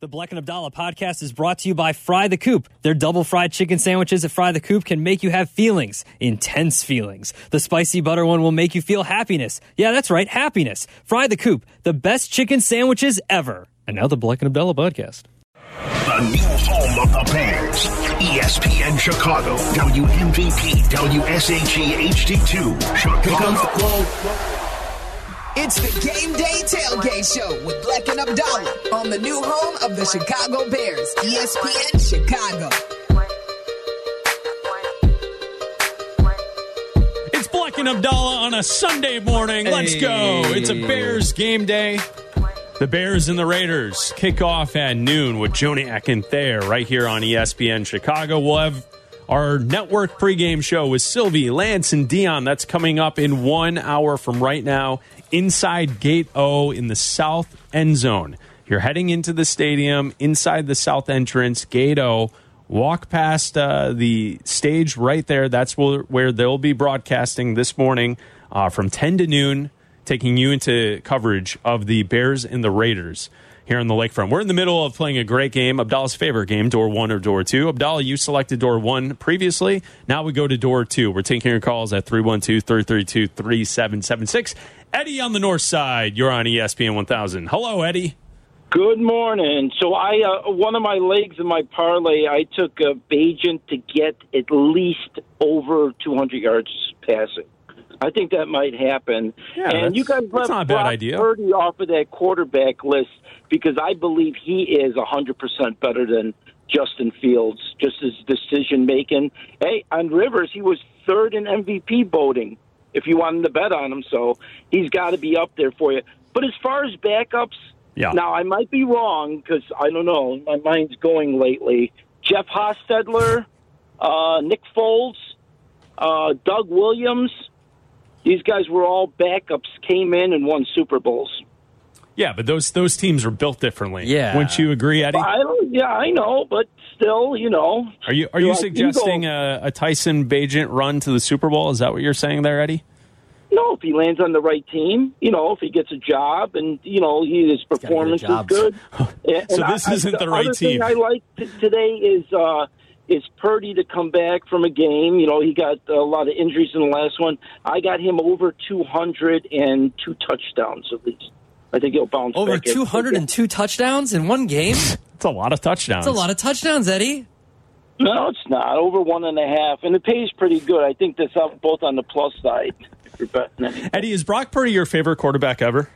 The Bleck and Abdallah podcast is brought to you by Fry the Coop. Their double fried chicken sandwiches at Fry the Coop can make you have feelings, intense feelings. The spicy butter one will make you feel happiness. Yeah, that's right, happiness. Fry the Coop, the best chicken sandwiches ever. And now the Bleck and Abdallah podcast. The new home of the Bears. ESPN Chicago. WMVP WSHE HD2. Chicago. It's the Game Day Tailgate Show with Bleck and Abdallah on the new home of the Chicago Bears, ESPN Chicago. It's Bleck and Abdallah on a Sunday morning. Let's go. It's a Bears game day. The Bears and the Raiders kick off at noon with Joniak and right here on ESPN Chicago. We'll have our network pregame show with Silvy, Lance, and Dion. That's coming up in one hour from right now inside Gate O in the south end zone. You're heading into the stadium inside the south entrance, Gate O. Walk past uh, the stage right there. That's where, where they'll be broadcasting this morning uh, from 10 to noon, taking you into coverage of the Bears and the Raiders here on the lakefront. We're in the middle of playing a great game, Abdallah's favorite game, door one or door two. Abdallah, you selected door one previously. Now we go to door two. We're taking your calls at 312 332 3776. Eddie on the north side. You're on ESPN 1000. Hello, Eddie. Good morning. So I, uh, one of my legs in my parlay, I took a Bagent to get at least over 200 yards passing. I think that might happen. Yeah, and you guys that's left not a bad Brock idea. Purdy off of that quarterback list because I believe he is 100% better than Justin Fields, just his decision making. Hey, on Rivers, he was third in MVP voting if you wanted to bet on him, so he's got to be up there for you. But as far as backups, Yeah. now I might be wrong because I don't know. My mind's going lately. Jeff Hostetler, uh, Nick Foles, uh, Doug Williams. These guys were all backups, came in and won Super Bowls. Yeah, but those those teams are built differently. Yeah. Wouldn't you agree, Eddie? I don't. Yeah, I know, but still, you know. Are you are you Like, suggesting a, a Tyson Bagent run to the Super Bowl? Is that what you're saying there, Eddie? No, if he lands on the right team, you know, if he gets a job and you know he, his performance is jobs. good. So and this isn't the right other team. Thing I like t- today is uh, is Purdy to come back from a game. You know, he got a lot of injuries in the last one. I got him over two hundred and two touchdowns at least. I think he'll bounce back. Over back. 202 touchdowns in one game? It's a lot of touchdowns. That's a lot of touchdowns, Eddie. No, it's not over one and a half, and it pays pretty good. I think that's up both on the plus side. if you're betting. Eddie, is Brock Purdy your favorite quarterback ever?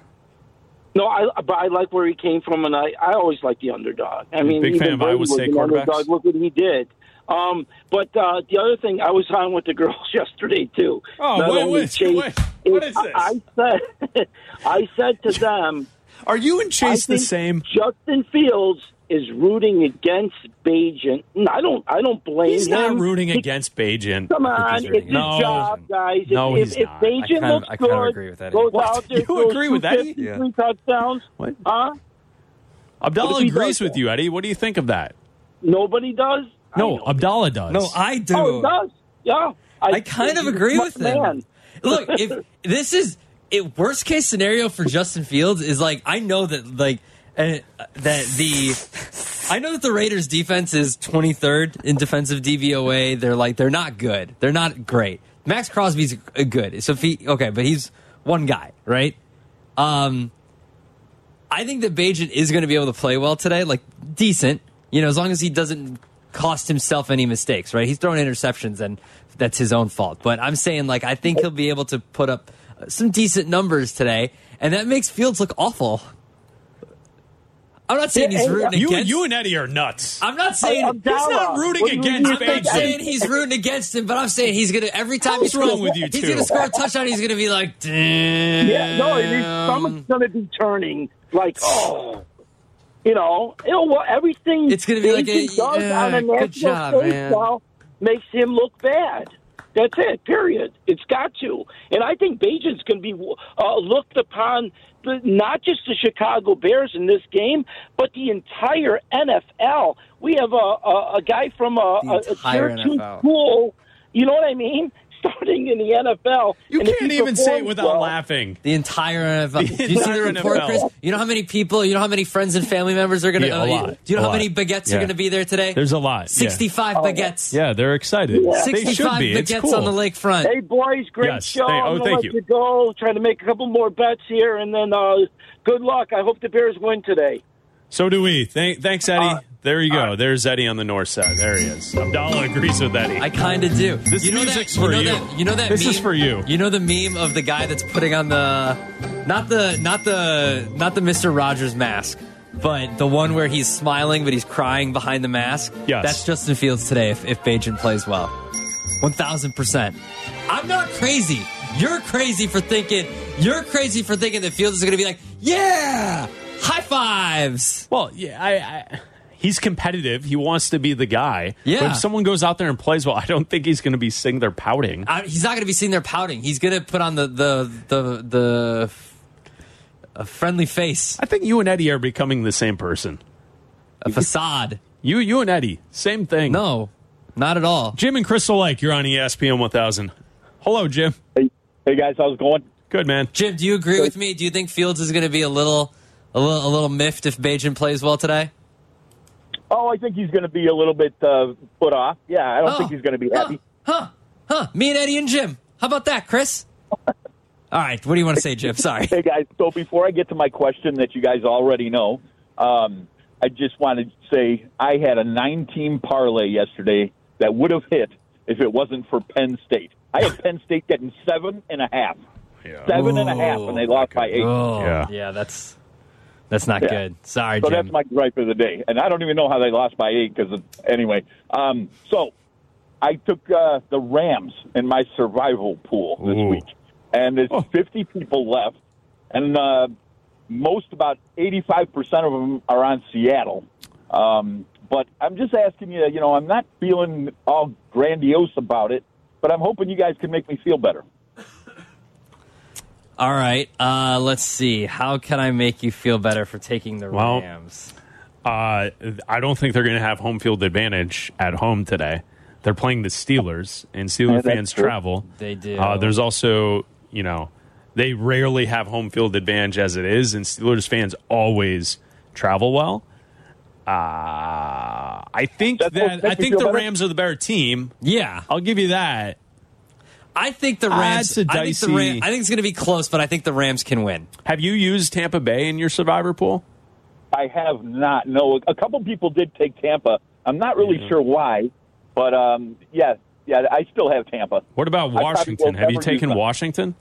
No, I but I like where he came from, and I, I always like the underdog. I mean, big even fan of Iowa was State an quarterbacks? underdog. Look what he did. Um, but uh, the other thing, I was on with the girls yesterday too. Oh, Not wait, wait, Chase- wait. What is this? I, I said, I said to them, Are you and I Chase the think same? Justin Fields is rooting against Bagent. I don't, I don't blame He's him. He's not rooting He- against Bagent. Come on, it's rooting his against- job, guys. No, if, he's if, if not. Bagent I kind of- looks I kind of agree with that. goes What? out there, You agree with that? 250, Yeah. Three touchdowns. What? Huh? Abdallah What if he agrees with that? you, Eddie. What do you think of that? Nobody does. I No, know. Abdallah does. No, I do. Oh, it does. Yeah. I kind of agree with man. them. Look, if this is it, worst case scenario for Justin Fields is like I know that like uh, that the I know that the Raiders defense is 23rd in defensive DVOA. They're like they're not good. They're not great. Maxx Crosby's uh, good. So if he okay, but he's one guy, right? Um I think that Bagent is going to be able to play well today, like decent, you know, as long as he doesn't cost himself any mistakes, right? He's throwing interceptions and that's his own fault. But I'm saying, like, I think he'll be able to put up some decent numbers today, and that makes Fields look awful. I'm not saying he's Yeah, rooting You, against. you and Eddie are nuts. I'm not saying I'm. He's not rooting What you against? I'm not saying he's rooting against him, but I'm saying he's gonna every time What's he wrong with you he's two? gonna score a touchdown. He's gonna be like, damn. Yeah, no, it is, someone's going to be turning like, oh, you know, you know what? Everything It's gonna be like a- does yeah, on a good national job, stage man. now makes him look bad. That's it. Period. It's got to, and I think Bagent's going to be uh, looked upon. the- Not just the Chicago Bears in this game, but the entire NFL. We have a a, a guy from a, a, tier two school. You know what I mean? Starting in the NFL. You And can't even say it without well- laughing. The entire NFL. The Do you see the report, NFL. Chris? You know how many people, you know how many friends and family members are going to, Yeah, a lot. do you know A how many baguettes Yeah. are going to be there today? There's a lot. yeah. 65 baguettes. Yeah, they're excited. They 65 should be. It's baguettes cool. on the lakefront. Hey, boys, great Yes. show. Hey, oh, I'm gonna thank let you. you go. Trying to make a couple more bets here, and then uh, good luck. I hope the Bears win today. So do we. Thank, thanks, Eddie. There you go. There's Eddie on the north side. There he is. Abdallah agrees with Eddie. I kind of do. This you know music's that, for you. you. Know that, you know that This meme? is for you. You know the meme of the guy that's putting on the, not the, not the, not the Mister Rogers mask, but the one where he's smiling but he's crying behind the mask. Yes. that's Justin Fields today if if Bagent plays well. One thousand percent. I'm not crazy. You're crazy for thinking. You're crazy for thinking that Fields is going to be like, yeah, high fives. well, yeah, I, I, he's competitive. He wants to be the guy. Yeah. But if someone goes out there and plays well, I don't think he's going to be sitting there pouting. I, he's not going to be sitting there pouting. He's going to put on the the the the a friendly face, I think you and Eddie are becoming the same person. a facade. You, you and Eddie, same thing. No, not at all. Jim and Crystal Lake, you're on ESPN 1000. Hello, Jim. Hey, hey guys, how's it going? Good man. Jim, do you agree with me? Do you think Fields is going to be a little a little a little miffed if Bagent plays well today? Oh, I think he's going to be a little bit uh, put off. Yeah, I don't Oh. think he's going to be happy. Huh? Huh? Me and Eddie and Jim. How about that, Chris? All right. What do you want to say, Jim? Sorry. Hey guys, so before I get to my question that you guys already know, um, I just wanted to say I had a nine-team parlay yesterday that would have hit if it wasn't for Penn State. I had Penn State getting seven and a half, seven and a half, and they lost by eight. Oh, Yeah. yeah. That's that's not Yeah. good. Sorry, So Jim. that's my gripe of the day, and I don't even know how they lost by eight because anyway. Um, so I took uh, the Rams in my survival pool this Ooh. week, and there's Oh. 50 people left, and uh, most about 85 percent of them are on Seattle. Um, but I'm just asking you, you know, I'm not feeling all grandiose about it, but I'm hoping you guys can make me feel better. All right. Uh, let's see. How can I make you feel better for taking the Well, Rams? Uh, I don't think they're going to have home field advantage at home today. They're playing the Steelers, and Steeler Yeah, that's fans true. travel. They do. Uh, there's also, you know, they rarely have home field advantage as it is, and Steelers fans always travel well. Uh, I think That's what that makes I me think feel the better. Rams are the better team. yeah. I'll give you that. I think the Rams. it's a I think the Ram, I think it's going to be close, but I think the Rams can win. Have you used Tampa Bay in your survivor pool? I have not. No, a couple people did take Tampa. I'm not really sure why, but um, yeah, yeah, I still have Tampa. What about Washington? Have you taken. Washington?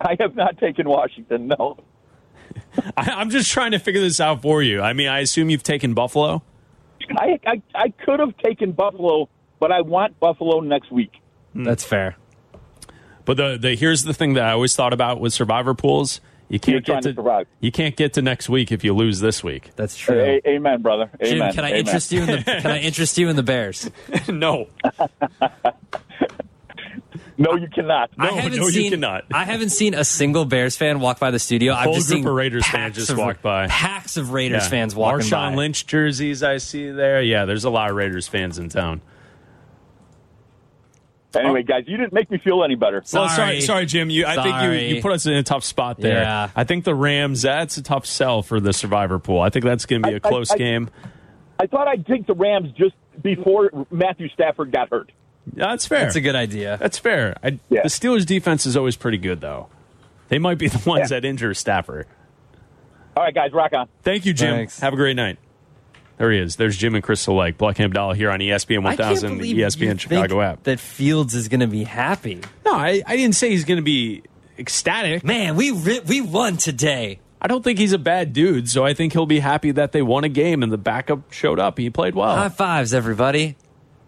I have not taken Washington. No, I, I'm just trying to figure this out for you. I mean, I assume you've taken Buffalo. I I, I could have taken Buffalo, but I want Buffalo next week. That's fair. But the, the here's the thing that I always thought about with survivor pools: you can't get to to, you can't get to next week if you lose this week. That's true. A- amen, brother. Jim, can I Amen. interest you in the Can I interest you in the Bears? no, No, you cannot. I No, haven't no, you cannot. I haven't seen a single Bears fan walk by the studio. I've Whole just group seen of Raiders packs fans just of, walked by. Packs of Raiders Yeah. fans walking Marshawn by. Lynch jerseys I see there. Yeah, there's a lot of Raiders fans in town. Anyway, oh. guys, you didn't make me feel any better. Sorry. Well, sorry, sorry, Jim. You, I think you, you put us in a tough spot there. Yeah. I think the Rams. That's a tough sell for the survivor pool. I think that's going to be a I- I- close I- game. I thought I'd take the Rams just before Matthew Stafford got hurt. Yeah, that's fair. That's a good idea. That's fair. I, Yeah. The Steelers' defense is always pretty good, though. They might be the ones Yeah. that injure Stafford. All right, guys, rock on. Thank you, Jim. Thanks. Have a great night. There he is. There's Jim and Crystal Lake. Buckham Dollar here on ESPN I can't 1000, the you ESPN Chicago think app. That Fields is going to be happy. No, I, I didn't say he's going to be ecstatic. Man, we ri- we won today. I don't think he's a bad dude, so I think he'll be happy that they won a game and the backup showed up. He played well. High fives, everybody.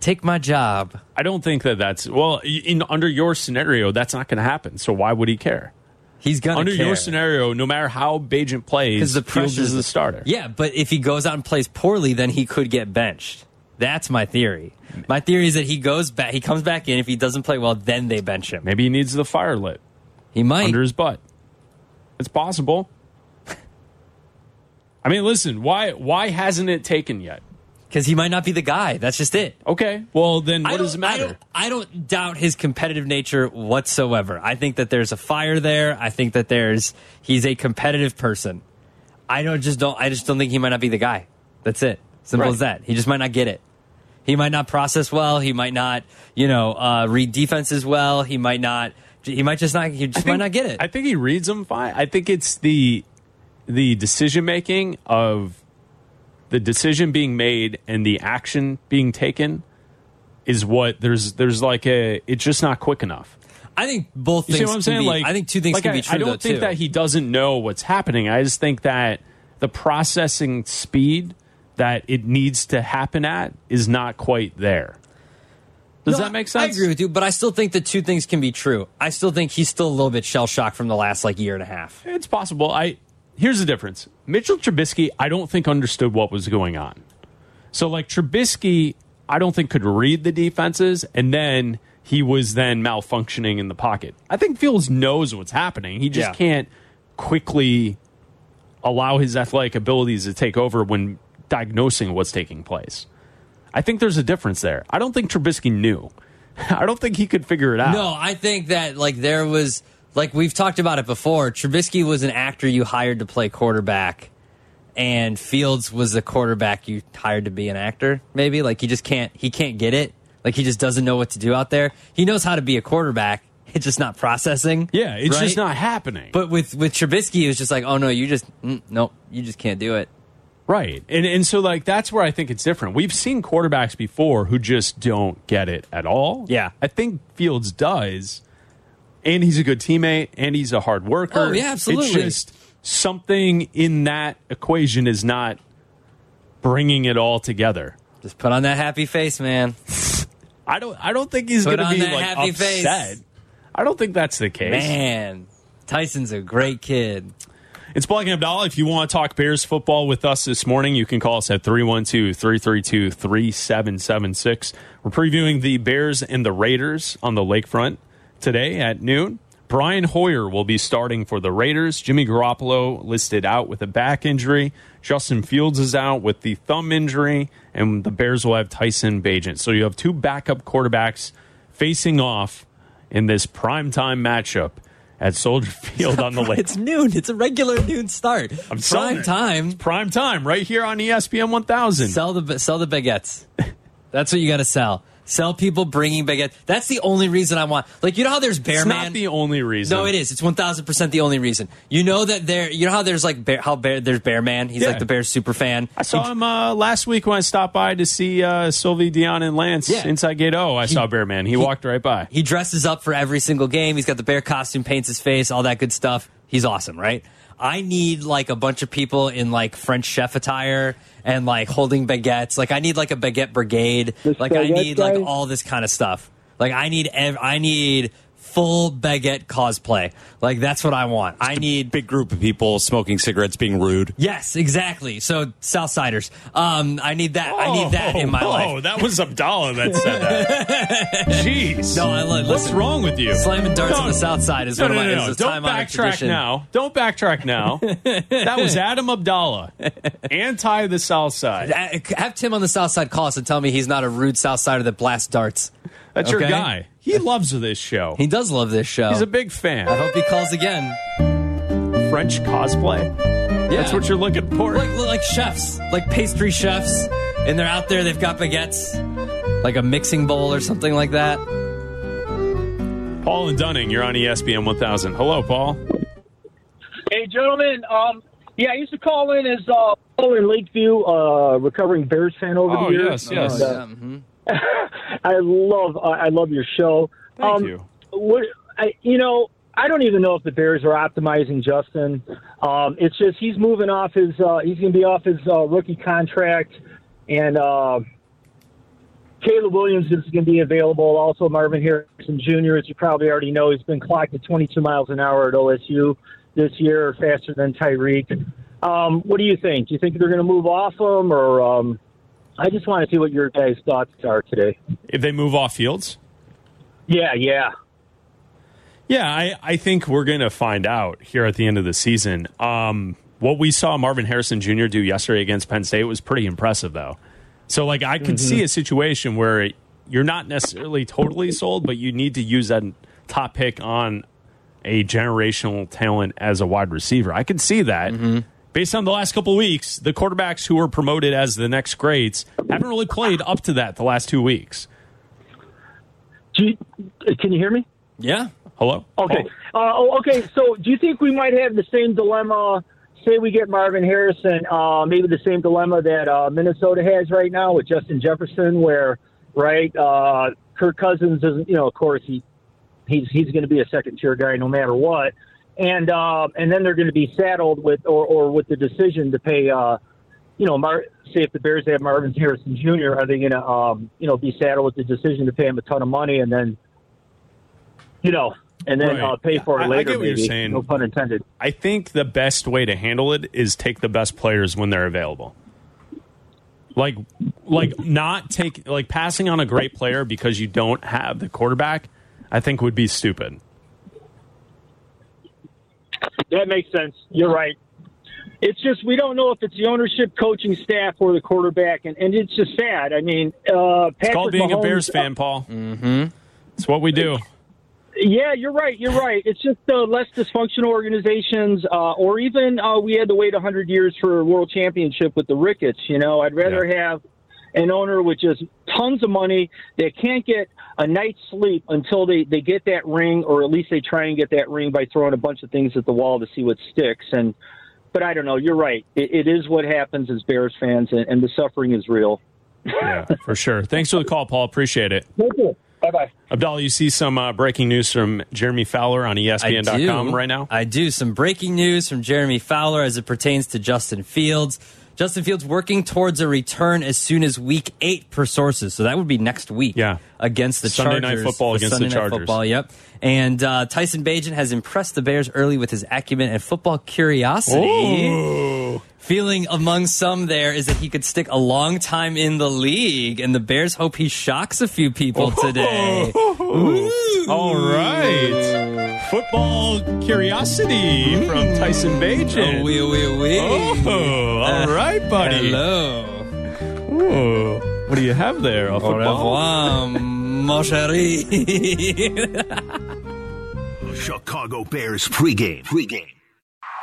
Take my job. I don't think that that's well in under your scenario. That's not going to happen. So why would he care? He's gonna Under care. your scenario, no matter how Bagent plays, because the pressure is the starter. Yeah, but if he goes out and plays poorly, then he could get benched. That's my theory. My theory is that he goes back, he comes back in. If he doesn't play well, then they bench him. Maybe he needs the fire lit He might. under his butt. It's possible. I mean, listen, why why hasn't it taken yet? Because he might not be the guy. That's just it. Okay. Well, then what does it I matter? don't, I don't doubt his competitive nature whatsoever. I think that there's a fire there. I think that there's he's a competitive person. I don't just don't. I just don't think he might not be the guy. That's it. Simple Right. as that. He just might not get it. He might not process well. He might not, you know, uh, read defenses well. He might not. He might just not. He just might not get it. I think he reads them fine. I think it's the the decision making of the decision being made and the action being taken is what there's there's like a it's just not quick enough. I think both You things. see what I'm saying? be- like I think two things like can I, be true. I don't though, think too. that he doesn't know what's happening. I just think that the processing speed that it needs to happen at is not quite there. Does No, that make sense? I agree with you, but I still think the two things can be true. I still think he's still a little bit shell shocked from the last like year and a half. It's possible. I here's the difference. Mitchell Trubisky, I don't think understood what was going on. So like Trubisky, I don't think could read the defenses, and then he was then malfunctioning in the pocket. I think Fields knows what's happening. He just Yeah. can't quickly allow his athletic abilities to take over when diagnosing what's taking place. I think there's a difference there. I don't think Trubisky knew. I don't think he could figure it out. No, I think that like there was like we've talked about it before. Trubisky was an actor you hired to play quarterback, and Fields was a quarterback you hired to be an actor. Maybe like he just can't he can't get it. Like he just doesn't know what to do out there. He knows how to be a quarterback. It's just not processing. Yeah, it's just not happening. But with with Trubisky, it was just like, oh no, you just mm, nope, you just can't do it. Right. And and so like that's where I think it's different. We've seen quarterbacks before who just don't get it at all. Yeah. I think Fields does. And he's a good teammate and he's a hard worker. Oh, yeah, absolutely. It's just something in that equation is not bringing it all together. Just put on that happy face, man. I don't I don't think he's going to be like happy face. upset. I don't think that's the case. Man, Tyson's a great kid. It's Bleck and Abdallah. If you want to talk Bears football with us this morning, you can call us at 312 332 3776. We're previewing the Bears and the Raiders on the lakefront today at noon. Brian Hoyer will be starting for the Raiders. Jimmy Garoppolo listed out with a back injury. Justin Fields is out with the thumb injury, and the Bears will have Tyson Bagent. So you have two backup quarterbacks facing off in this primetime matchup at Soldier Field on the lake. It's noon. It's a regular noon start. I'm Prime time. prime time right here on ESPN 1000. Sell the sell the baguettes. That's what you got to sell. Sell people bringing baguettes. That's the only reason I want. Like you know how there's Bear it's Man. not the only reason. no, it is. It's one thousand percent the only reason. You know that there. You know how there's like bear, how bear there's Bear Man. He's Yeah. like the Bears super fan. I saw him uh, last week when I stopped by to see uh, Silvy, Dion, and Lance Yeah. inside Gate O. I saw Bear Man. He, walked right by. He dresses up for every single game. He's got the bear costume, paints his face, all that good stuff. He's awesome, right? I need like a bunch of people in like French chef attire and like holding baguettes. Like I need like a baguette brigade. The like I baguette need like all this kind of stuff. Like I need ev- I need full baguette cosplay. Like that's what I want. I need big group of people smoking cigarettes, being rude. Yes, exactly. So Southsiders. Um I need that I need that in my life. oh, life. that was Abdallah that said that. Jeez. No, I li- What's wrong with you? Slamming darts No, on the south side is No, one no, of my no, no. is a Don't time-honored backtrack tradition. now. Don't backtrack now. that was Adam Abdallah, anti the South Side. Uh, Have Tim on the south side call us and tell me he's not a rude south sider that blasts darts. That's your Okay. guy. He loves this show. He does love this show. He's a big fan. I hope he calls again. French cosplay. Yeah. That's what you're looking for. like like chefs, like pastry chefs, and they're out there. They've got baguettes, like a mixing bowl or something like that. Paul and Dunning, you're on ESPN 1000. Hello, Paul. Hey, gentlemen. Um, yeah, I used to call in as uh, Paul in Lakeview, uh, recovering Bears fan over Oh, the years. yes, yes. And, uh, Yeah, mhm. I love I love your show. Thank um, you. What I, you know, I don't even know if the Bears are optimizing Justin. Um, it's just he's moving off his uh, he's going to be off his uh, rookie contract, and uh, Caleb Williams is going to be available. Also, Marvin Harrison Jr. As you probably already know, he's been clocked at 22 miles an hour at OSU this year, faster than Tyreek. Um, what do you think? Do you think they're going to move off him, or um, I just want to see what your guys' thoughts are today. If they move off fields? Yeah, yeah. Yeah, I, I think we're going to find out here at the end of the season. Um, what we saw Marvin Harrison Jr. do yesterday against Penn State was pretty impressive, though. So, like, I could see a situation where you're not necessarily totally sold, but you need to use that top pick on a generational talent as a wide receiver. I could see that. Based on the last couple of weeks, the quarterbacks who were promoted as the next greats haven't really played up to that the last two weeks. Do you, can you hear me? Yeah. Hello? Okay. Oh, Uh, oh, okay. So, do you think we might have the same dilemma? Say we get Marvin Harrison, uh, maybe the same dilemma that uh, Minnesota has right now with Justin Jefferson, where right, uh, Kirk Cousins isn't. You know, of course he he's he's going to be a second tier guy no matter what, and uh, and then they're going to be saddled with or or with the decision to pay. Uh, you know, Mar- say if the Bears have Marvin Harrison Jr., are they going to, um, you know, be saddled with the decision to pay him a ton of money and then, you know, and then Right. uh, pay for it I- I later? get what you're saying. No pun intended. I think the best way to handle it is take the best players when they're available. Like, like not take like passing on a great player because you don't have the quarterback. I think would be stupid. That makes sense. You're right. It's just we don't know if it's the ownership, coaching staff, or the quarterback, and, and it's just sad. I mean, uh, Patrick It's called being a Bears fan, Paul. Mm-hmm. It's what we do. Yeah, you're right. You're right. It's just uh, less dysfunctional organizations, uh, or even uh, we had to wait 100 years for a world championship with the Ricketts. You know, I'd rather have an owner with just tons of money that can't get a night's sleep until they, they get that ring, or at least they try and get that ring by throwing a bunch of things at the wall to see what sticks. And but I don't know. You're right. It, it is what happens as Bears fans, and, and the suffering is real. Yeah, for sure. Thanks for the call, Paul. Appreciate it. Thank you. Bye bye. Abdallah, you see some uh, breaking news from Jeremy Fowler on I ESPN.com right now? I do. Some breaking news from Jeremy Fowler as it pertains to Justin Fields. Justin Fields working towards a return as soon as week eight per sources. So that would be next week. Yeah. Against the Sunday Night Football against Sunday the Night Chargers. Football, yep. And uh, Tyson Bagent has impressed the Bears early with his acumen and football curiosity. Ooh. Feeling among some there is that he could stick a long time in the league, and the Bears hope he shocks a few people today. All right. Football curiosity from mm. Tyson Bagent. Oh, wee, wee, wee. Oh, all ah, right, buddy. Hello. Ooh. What do you have there? A Au football? revoir, mon chéri. Chicago Bears pregame. Pregame.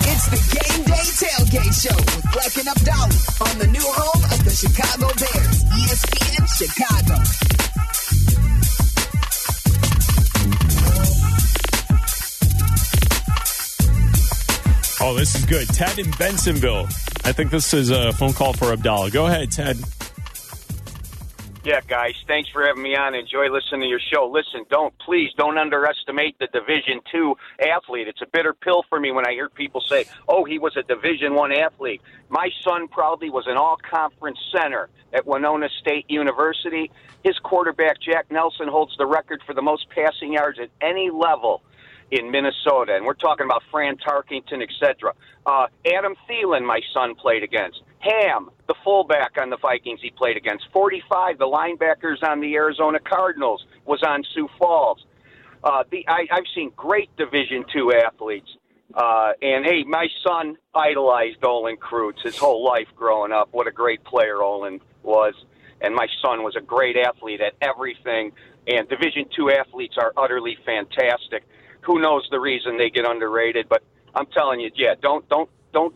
It's the Game Day Tailgate Show with Bleck and Abdallah on the new home of the Chicago Bears, ESPN Chicago. Oh, this is good. Ted in Bensenville. I think this is a phone call for Abdallah. Go ahead, Ted. Yeah, guys, thanks for having me on. Enjoy listening to your show. Listen, don't please don't underestimate the Division Two athlete. It's a bitter pill for me when I hear people say, "Oh, he was a Division One athlete." My son proudly was an all-conference center at Winona State University. His quarterback Jack Nelson holds the record for the most passing yards at any level in Minnesota, and we're talking about Fran Tarkington, etc. Uh, Adam Thielen, my son played against. Ham, the fullback on the Vikings, he played against. 45, the linebackers on the Arizona Cardinals, was on Sioux Falls. Uh, the, I, I've seen great Division two athletes. Uh, and hey, my son idolized Olin Kreutz his whole life growing up. What a great player Olin was. And my son was a great athlete at everything. And Division two athletes are utterly fantastic. Who knows the reason they get underrated? But I'm telling you, yeah, don't don't don't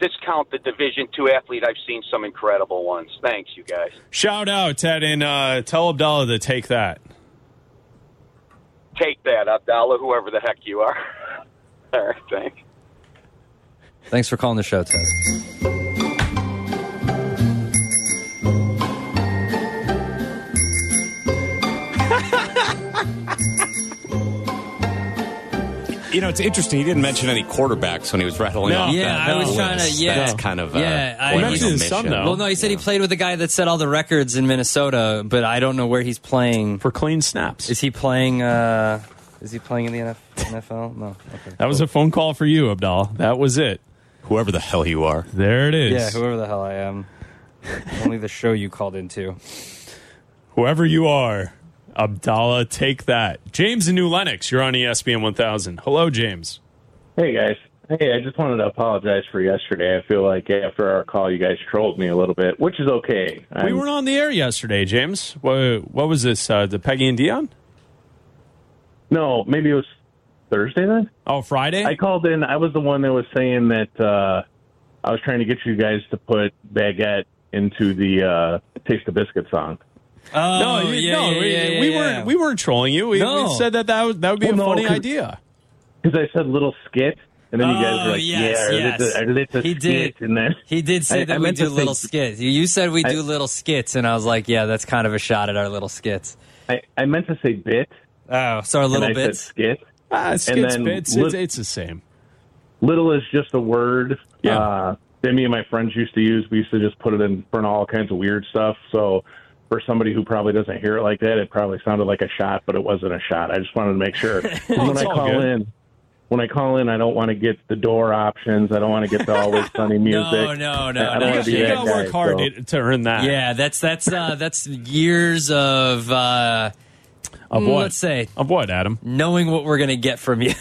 discount the Division two athlete. I've seen some incredible ones. Thanks, you guys. Shout out, Ted, and uh, tell Abdallah to take that. Take that, Abdallah, whoever the heck you are. All right, thanks. Thanks for calling the show, Ted. You know, it's interesting. He didn't mention any quarterbacks when he was rattling No. off Yeah, that. I was list. trying to- yeah. That's kind of uh, Yeah, I- a He mentioned his son, though. Well, no, he said he played with a guy that set all the records in Minnesota, but I don't know where he's playing. For clean snaps. Is he playing? Uh, is he playing in the NF- NFL? No. Okay. that was a phone call for you, Abdallah. That was it. Whoever the hell you are. There it is. Yeah, whoever the hell I am. Only the show you called into. Whoever you are, Abdallah, take that. James in New Lenox, you're on ESPN 1000. Hello, James. Hey guys. Hey, I just wanted to apologize for yesterday. I feel like after our call, you guys trolled me a little bit, which is okay. We I'm- weren't on the air yesterday, James. What, what was this? Uh, the Peggy and Dion? no, maybe it was Thursday then. Oh, Friday. I called in. I was the one that was saying that uh, I was trying to get you guys to put baguette into the uh, Taste of Biscuit song. Oh, no, you- yeah, no, yeah, we, yeah, we yeah. weren't. We weren't trolling you. We, No. we said that that would, that would be Well, a no, funny 'cause- idea. Because I said little skit, and then you guys Oh, were like, yes, "Yeah, yes. a little, a little He skit," did. and then He did say I- that I we meant do to say- little skits. You said we I- do little skits, and I was like, yeah, that's kind of a shot at our little skits. I, I meant to say bit, Oh, so our and little I bits. said skit. Ah, skits, then bits. lit- it's, it's the same. Little is just a word. Yeah. Uh, that me and my friends used to use. We used to just put it in front of all kinds of weird stuff. So for somebody who probably doesn't hear it like that, it probably sounded like a shot, but it wasn't a shot. I just wanted to make sure. When I call good. in, when I call in, I don't want to get the door options. I don't want to get the always sunny music. No, no, no, I don't You, want to be you that gotta guy, work hard so- to, to earn that. Yeah, that's that's uh, that's years of uh, Of mm, what? let's say Of what, Adam? knowing what we're gonna get from you.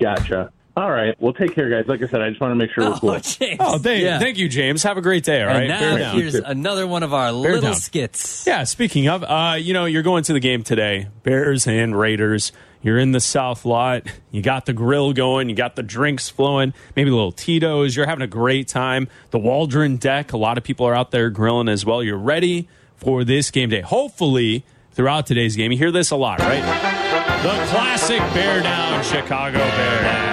Gotcha. All right. Well, take care, guys. Like I said, I just want to make sure we're cool. Oh, James. Oh, thank, yeah. thank you, James. Have a great day. All right. And now Bear down. here's another one of our little down. skits. Yeah, speaking of, uh, you know, you're going to the game today, Bears and Raiders. You're in the South Lot. You got the grill going. You got the drinks flowing. Maybe a little Tito's. You're having a great time. The Waldron deck. A lot of people are out there grilling as well. You're ready for this game day. Hopefully, throughout today's game, you hear this a lot, right? The classic bear down Chicago Bears.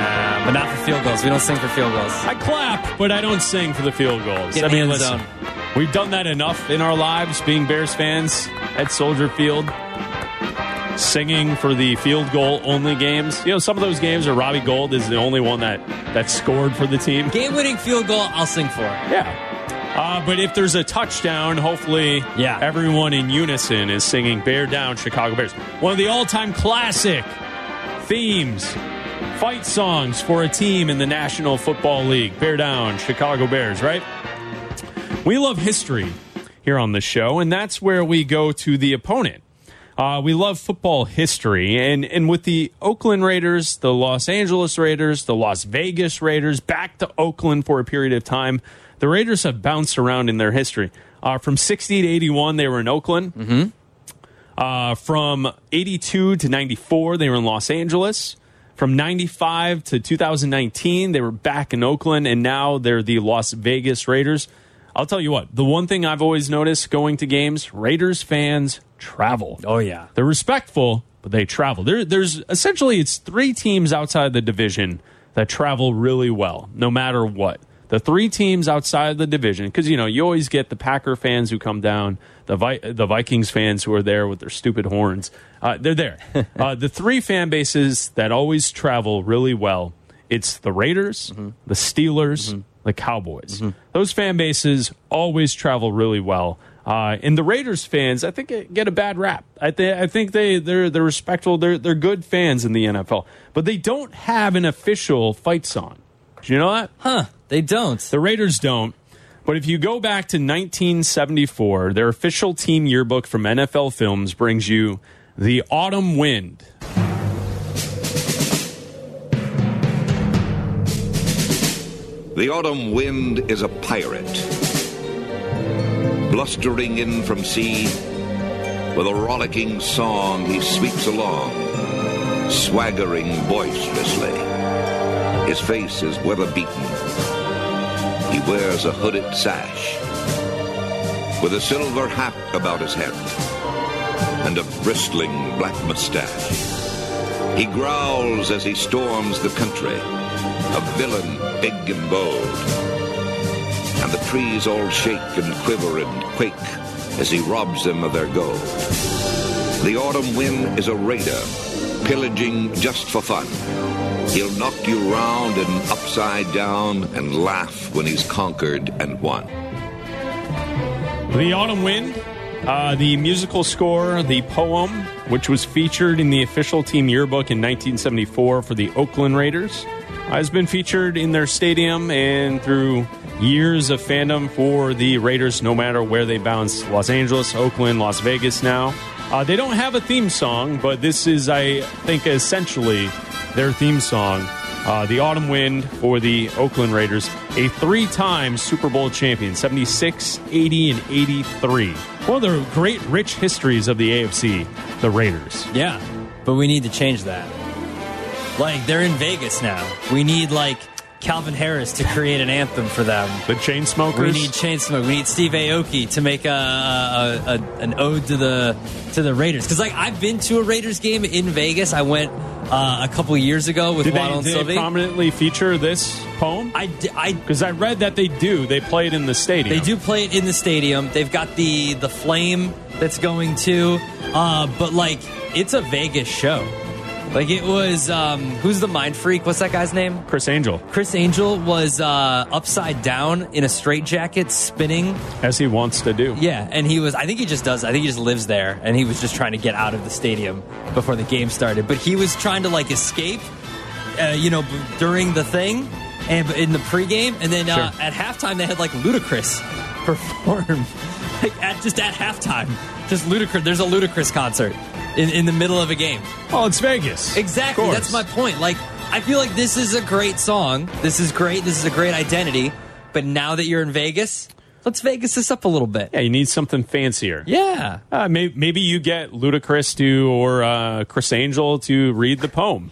But not for field goals. We don't sing for field goals. I clap, but I don't sing for the field goals. Get I mean, listen, zone. we've done that enough in our lives, being Bears fans at Soldier Field, singing for the field goal only games. You know, some of those games where Robbie Gould is the only one that that scored for the team. Game winning field goal, I'll sing for. Yeah. Uh, but if there's a touchdown, hopefully Yeah. everyone in unison is singing Bear Down Chicago Bears. One of the all time classic themes, fight songs for a team in the National Football League. Bear Down Chicago Bears, right? We love history here on the show, and that's where we go to the opponent. Uh, we love football history, and, and with the Oakland Raiders, the Los Angeles Raiders, the Las Vegas Raiders, back to Oakland for a period of time, the Raiders have bounced around in their history. Uh, from 60 to 81, they were in Oakland. Mm-hmm. Uh, from 82 to 94, they were in Los Angeles. From 95 to 2019, they were back in Oakland, and now they're the Las Vegas Raiders. I'll tell you what, the one thing I've always noticed going to games, Raiders fans travel. Oh, yeah. They're respectful, but they travel. There, there's essentially it's three teams outside the division that travel really well, no matter what. The three teams outside the division, because you know you always get the Packer fans who come down, the Vi- the Vikings fans who are there with their stupid horns. Uh, they're there. uh, the three fan bases that always travel really well. It's the Raiders, the Steelers, the Cowboys. Those fan bases always travel really well. Uh, and the Raiders fans, I think, get a bad rap. I, th- I think they they're they're respectful. They're they're good fans in the NFL, but they don't have an official fight song. Do you know that? Huh. They don't. The Raiders don't. But if you go back to 1974, their official team yearbook from NFL Films brings you The Autumn Wind. The autumn wind is a pirate, blustering in from sea. With a rollicking song, he sweeps along, swaggering boisterously. His face is weather beaten. He wears a hooded sash, with a silver hat about his head, and a bristling black mustache. He growls as he storms the country, a villain big and bold. And the trees all shake and quiver and quake as he robs them of their gold. The autumn wind is a raider, pillaging just for fun. He'll knock you round and upside down and laugh when he's conquered and won. The Autumn Wind, uh, the musical score, the poem, which was featured in the official team yearbook in 1974 for the Oakland Raiders, has been featured in their stadium and through years of fandom for the Raiders, no matter where they bounce Los Angeles, Oakland, Las Vegas now. Uh, they don't have a theme song, but this is, I think, essentially their theme song Uh, the autumn wind for the Oakland Raiders, a three time Super Bowl champion, 76, 80, and 83. One of the great, rich histories of the AFC, the Raiders. Yeah, but we need to change that. Like they're in Vegas now. We need like Calvin Harris to create an anthem for them. The Chainsmokers. We need Chainsmoke. We need Steve Aoki to make a, a, a an ode to the to the Raiders. Because like I've been to a Raiders game in Vegas. I went uh, a couple years ago with Did Waddle they, and did Silvy. they prominently feature this poem? I, d- I Because I read that they do. They play it in the stadium. They do play it in the stadium. They've got the the flame that's going to, uh, but like it's a Vegas show. Like it was, um, who's the mind freak? What's that guy's name? Criss Angel, Criss Angel was uh, upside down in a straitjacket, spinning. as he wants to do. Yeah, and he was. I think he just does. I think he just lives there, and he was just trying to get out of the stadium before the game started. But he was trying to like escape, uh, you know, b- during the thing and in the pregame, and then uh, Sure. at halftime they had like Ludacris perform, like at just at halftime, just Ludacris. There's a Ludacris concert in, in the middle of a game. Oh, it's Vegas. Exactly. That's my point. Like, I feel like this is a great song. This is great. This is a great identity. But now that you're in Vegas, let's Vegas this up a little bit. Yeah, you need something fancier. Yeah. Uh, maybe, maybe you get Ludacris to or uh, Criss Angel to read the poem.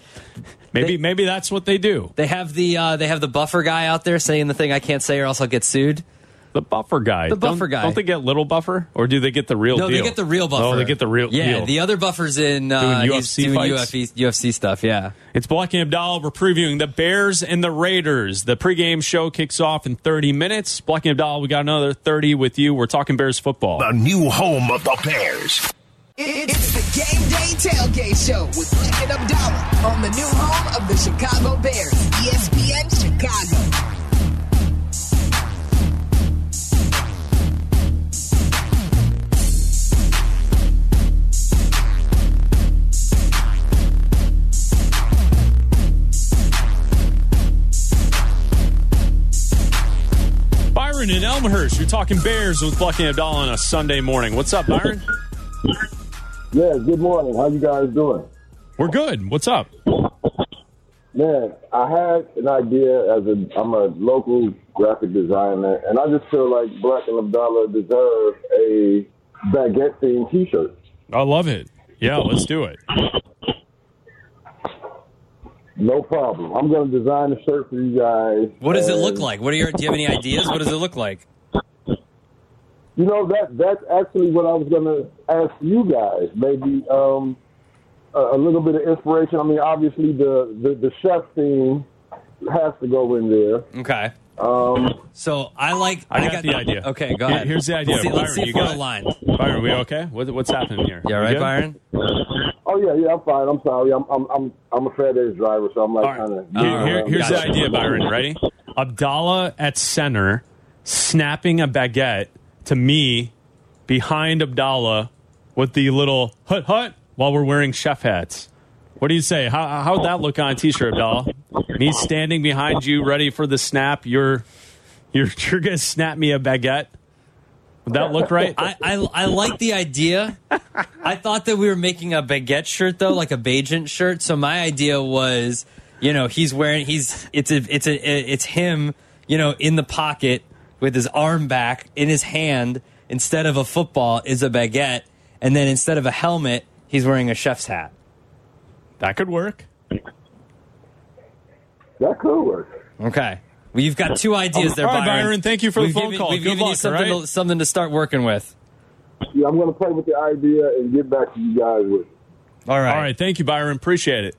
Maybe They- maybe that's what they do. They have the uh, they have the buffer guy out there saying the thing I can't say or else I'll get sued. The buffer guy. The buffer don't, guy. Don't they get little buffer, or do they get the real no, deal? they get the real buffer. Oh, they get the real Yeah, deal. the other buffer's in uh, Doing he's UFC doing fights? UFC, UFC stuff. Yeah. It's Bleck and Abdallah. We're previewing the Bears and the Raiders. The pregame show kicks off in 30 minutes. Bleck and Abdallah, we got another 30 with you. We're talking Bears football. The new home of the Bears. It's the Game Day Tailgate Show with Black and Abdallah on the new home of the Chicago Bears, ESPN Chicago. Byron in Elmhurst, you're talking Bears with Bleck and Abdallah on a Sunday morning. What's up, Byron? Yeah, good morning. How you guys doing? We're good. What's up? Man, I had an idea as a I'm a local graphic designer, and I just feel like Bleck and Abdallah deserve a baguette themed T-shirt. I love it. Yeah, let's do it. No problem. I'm going to design a shirt for you guys. What does it look like? What are your? Do you have any ideas? What does it look like? You know that that's actually what I was going to ask you guys. Maybe um, a, a little bit of inspiration. I mean, obviously the the, the chef theme has to go in there. Okay. Um, So I like. I got the idea. Okay, go ahead. here's the idea. Let's see, let's see you if we're got it? aligned. Byron, we okay? What, what's happening here? Yeah, right, good? Byron. Oh yeah, yeah, I'm fine. I'm sorry. I'm I'm I'm, I'm a FedEx driver, so I'm like kind of. Here- here- here's the idea, Byron. Ready? Abdallah at center, snapping a baguette to me behind Abdallah with the little hut hut while we're wearing chef hats. What do you say? How how'd that look on a t-shirt, Abdallah? Me standing behind you, ready for the snap. You're you're you're gonna snap me a baguette. Would that look right? I, I I like the idea. I thought that we were making a baguette shirt though, like a Bagent shirt. So my idea was, you know, he's wearing he's it's a it's a it's him, you know, in the pocket with his arm back in his hand instead of a football is a baguette, and then instead of a helmet, he's wearing a chef's hat. that could work. That could work. Okay. Well, you've got two ideas there, All right, Byron. Byron, thank you for the We've phone given- call. We've Good given you something, all right? to, something to start working with. Yeah, I'm going to play with the idea and get back to you guys with. it. All right. All right. Thank you, Byron. Appreciate it.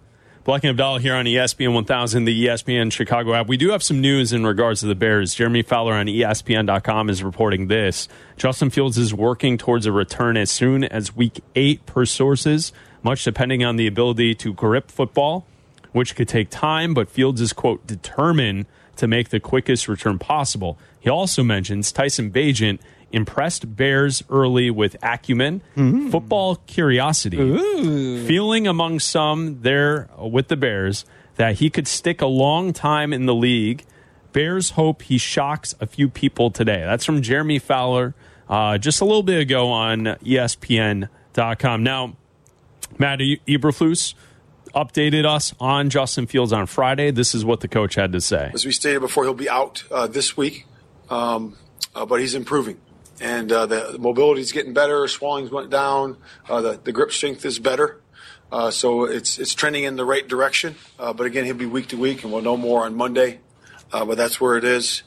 Bleck and Abdallah here on ESPN 1000, the ESPN Chicago app. We do have some news in regards to the Bears. Jeremy Fowler on ESPN.com is reporting this. Justin Fields is working towards a return as soon as week eight, per sources, much depending on the ability to grip football, which could take time, but Fields is, quote, determined to make the quickest return possible. He also mentions Tyson Bagent impressed Bears early with acumen, football curiosity, feeling among some there with the Bears that he could stick a long time in the league. Bears hope he shocks a few people today. That's from Jeremy Fowler uh, just a little bit ago on ESPN.com. Now, Matt Eberflus, updated us on Justin Fields on Friday. This is what the coach had to say. As we stated before, he'll be out uh, this week, um, uh, but he's improving. And uh, the, mobility is getting better. Swellings went down. Uh, the, the grip strength is better. Uh, so it's it's trending in the right direction. Uh, but again, he'll be week to week, and we'll know more on Monday. But that's where it is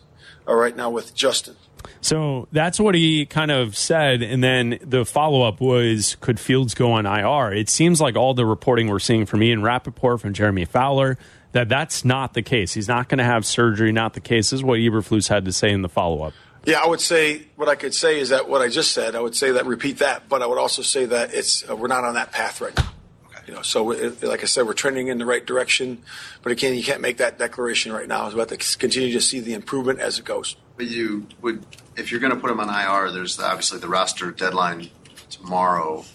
right now with Justin. So that's what he kind of said. And then the follow up was could Fields go on IR? It seems like all the reporting we're seeing from Ian Rapoport, from Jeremy Fowler, that that's not the case. He's not going to have surgery, not the case. This is what Eberflus had to say in the follow up. Yeah, I would say what I could say is that what I just said. I would say that repeat that, but I would also say that it's uh, we're not on that path right now. You know, so it, like I said, we're trending in the right direction. But again, you can't make that declaration right now. It's about to continue to see the improvement as it goes. But you would, if you're going to put him on IR, there's obviously the roster deadline tomorrow,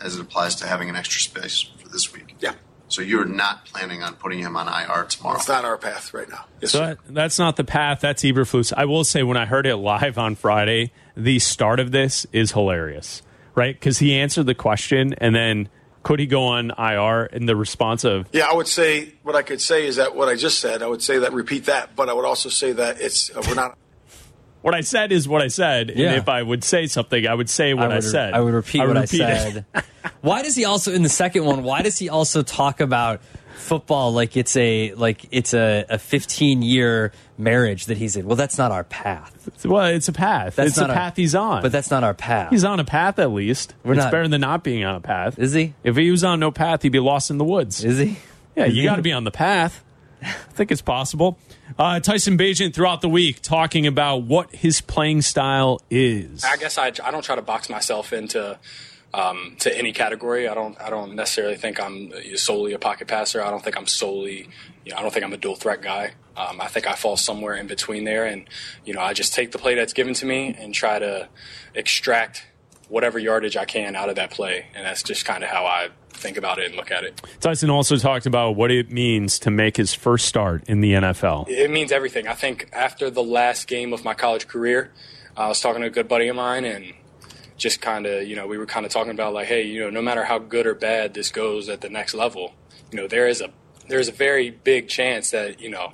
as it applies to having an extra space for this week. Yeah. So you're not planning on putting him on IR tomorrow. It's not our path right now. Yes, so that, that's not the path. That's Eberflus. I will say, when I heard it live on Friday, the start of this is hilarious, right? Because he answered the question, and then could he go on IR? And the response of, Yeah, I would say what I could say is that what I just said. I would say that repeat that, but I would also say that it's uh, we're not. what I said is what I said. Yeah. And if I would say something, I would say what I, would, said. I would repeat what repeat I said. why does he also in the second one? Why does he also talk about football like it's a like it's a, a 15 year marriage that he's in? Well, that's not our path. Well, it's a path. That's it's a not our- path he's on. But that's not our path. He's on a path at least. We're it's not- better than not being on a path. Is he? If he was on no path, he'd be lost in the woods. Is he? Yeah, Is you got to be on the path. I think it's possible. Uh, Tyson Bagent throughout the week talking about what his playing style is. I guess I, I don't try to box myself into um, to any category. I don't I don't necessarily think I'm solely a pocket passer. I don't think I'm solely you know I don't think I'm a dual threat guy. Um, I think I fall somewhere in between there, and you know I just take the play that's given to me and try to extract whatever yardage I can out of that play, and that's just kind of how I think about it and look at it. Tyson also talked about what it means to make his first start in the NFL. It means everything. I think after the last game of my college career, I was talking to a good buddy of mine and just kind of, you know, we were kind of talking about like, hey, you know, no matter how good or bad this goes at the next level, you know, there is a there's a very big chance that, you know,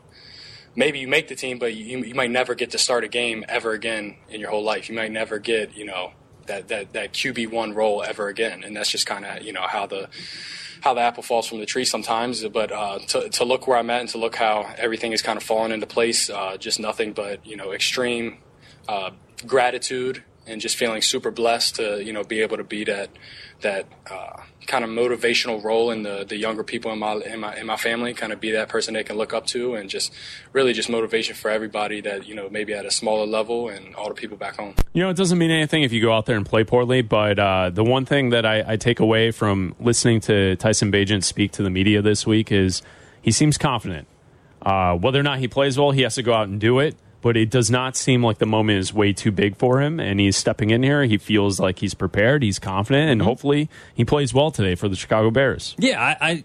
maybe you make the team, but you, you might never get to start a game ever again in your whole life. You might never get, you know, that that that QB one role ever again, and that's just kind of you know how the how the apple falls from the tree sometimes. But uh, to to look where I'm at and to look how everything is kind of fallen into place, uh, just nothing but you know extreme uh, gratitude and just feeling super blessed to you know be able to be that that uh, kind of motivational role in the the younger people in my in my in my family, kind of be that person they can look up to, and just really just motivation for everybody that you know maybe at a smaller level and all the people back home. You know, it doesn't mean anything if you go out there and play poorly, but uh, the one thing that I, I take away from listening to Tyson Bagent speak to the media this week is he seems confident. Uh, whether or not he plays well, he has to go out and do it. But it does not seem like the moment is way too big for him, and he's stepping in here. He feels like he's prepared, he's confident, and mm-hmm. hopefully he plays well today for the Chicago Bears. Yeah, I, I,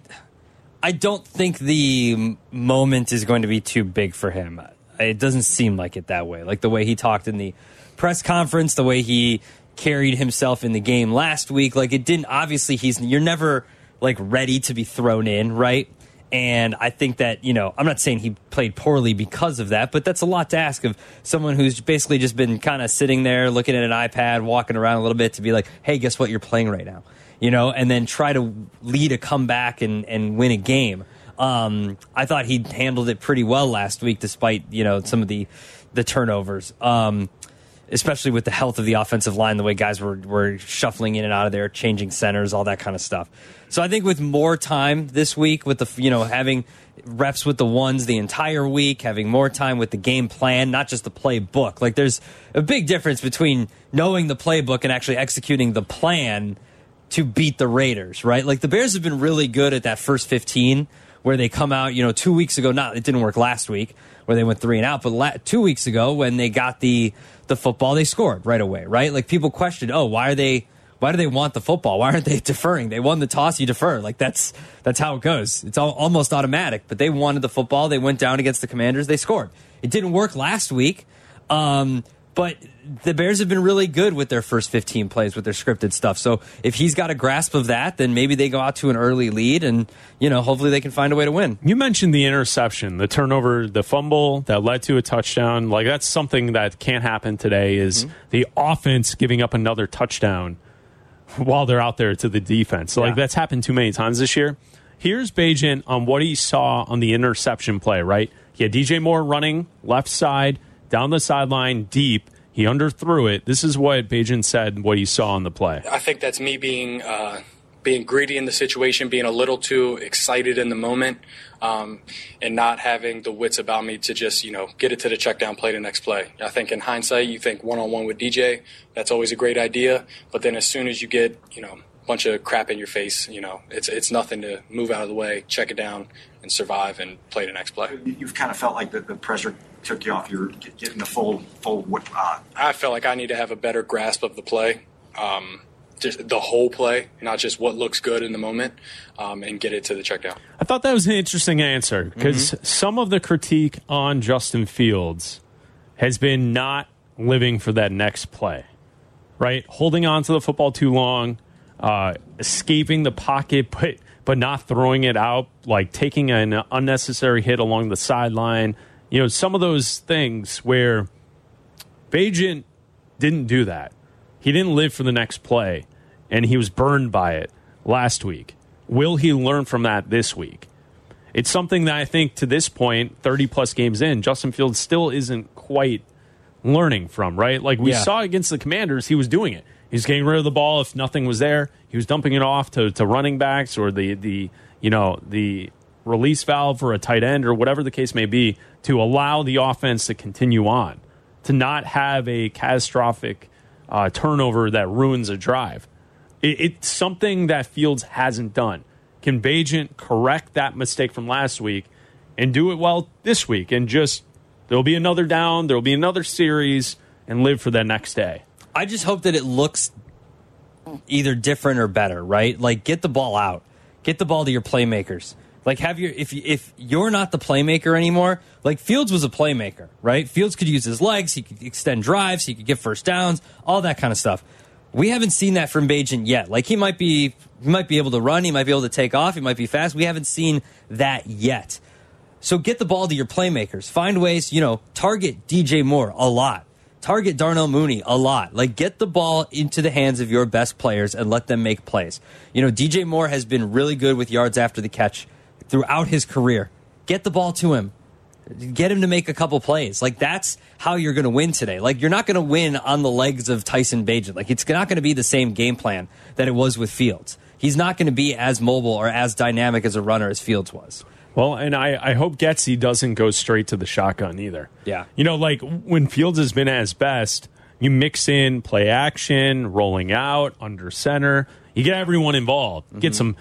I don't think the moment is going to be too big for him. It doesn't seem like it that way. Like the way he talked in the press conference, the way he carried himself in the game last week. Like it didn't. Obviously, he's you're never like ready to be thrown in, right? And I think that, you know, I'm not saying he played poorly because of that, but that's a lot to ask of someone who's basically just been kind of sitting there looking at an iPad, walking around a little bit to be like, hey, guess what? You're playing right now, you know, and then try to lead a comeback and, and win a game. Um, I thought he handled it pretty well last week, despite, you know, some of the, the turnovers. Um, especially with the health of the offensive line, the way guys were, were shuffling in and out of there, changing centers, all that kind of stuff. So I think with more time this week, with the you know having reps with the ones the entire week, having more time with the game plan, not just the playbook. Like there's a big difference between knowing the playbook and actually executing the plan to beat the Raiders, right? Like the Bears have been really good at that first 15 where they come out, you know, two weeks ago, not, it didn't work last week where they went three and out, but la- two weeks ago when they got the, the football, they scored right away, right? Like people questioned, oh, why are they, why do they want the football? Why aren't they deferring? They won the toss, you defer. Like that's, that's how it goes. It's all, almost automatic, but they wanted the football. They went down against the commanders. They scored. It didn't work last week. Um, but the Bears have been really good with their first 15 plays with their scripted stuff. So if he's got a grasp of that, then maybe they go out to an early lead and, you know, hopefully they can find a way to win. You mentioned the interception, the turnover, the fumble that led to a touchdown. Like that's something that can't happen today is Mm-hmm. the offense giving up another touchdown while they're out there to the defense. So, Like that's happened too many times this year. Here's Bagent on what he saw on the interception play, right? He had DJ Moore running left side, down the sideline, deep. He underthrew it. This is what Bagent said, what he saw on the play. I think that's me being uh, being greedy in the situation, being a little too excited in the moment, um, and not having the wits about me to just you know get it to the check down, play the next play. I think in hindsight, you think one on one with DJ, that's always a great idea. But then as soon as you get you know a bunch of crap in your face, you know it's it's nothing to move out of the way, check it down, and survive and play the next play. You've kind of felt like the, the pressure took you off. You're getting the full full. Uh, I felt like I need to have a better grasp of the play, um, just the whole play, not just what looks good in the moment, um, and get it to the check down. I thought that was an interesting answer because some of the critique on Justin Fields has been not living for that next play, right? Holding on to the football too long, uh, escaping the pocket, but but not throwing it out, like taking an unnecessary hit along the sideline. You know, some of those things where Bagent didn't do that. He didn't live for the next play, and he was burned by it last week. Will he learn from that this week? It's something that I think to this point, 30 plus games in, Justin Fields still isn't quite learning from, right? Like we Yeah. saw against the Commanders, he was doing it. He was getting rid of the ball if nothing was there. He was dumping it off to, to running backs or the, the, you know, the release valve for a tight end or whatever the case may be to allow the offense to continue on, to not have a catastrophic uh, turnover that ruins a drive. It, it's something that Fields hasn't done. Can Bagent correct that mistake from last week and do it well this week? And just there'll be another down, there'll be another series, and live for that next day. I just hope that it looks either different or better, right? Like get the ball out, get the ball to your playmakers. Like have your if if you're not the playmaker anymore, like Fields was a playmaker, right? Fields could use his legs, he could extend drives, he could get first downs, all that kind of stuff. We haven't seen that from Bagent yet. Like he might be he might be able to run, he might be able to take off, he might be fast. We haven't seen that yet. So get the ball to your playmakers. Find ways, you know, target DJ Moore a lot. Target Darnell Mooney a lot. Like get the ball into the hands of your best players and let them make plays. You know, DJ Moore has been really good with yards after the catch throughout his career. Get the ball to him. Get him to make a couple plays. Like that's how you're going to win today. Like you're not going to win on the legs of Tyson Bagent. Like it's not going to be the same game plan that it was with Fields. He's not going to be as mobile or as dynamic as a runner as Fields was. Well, and I, I hope Getsy doesn't go straight to the shotgun either. Yeah. You know, like when Fields has been at his best, you mix in play action, rolling out, under center. You get everyone involved. Get mm-hmm. some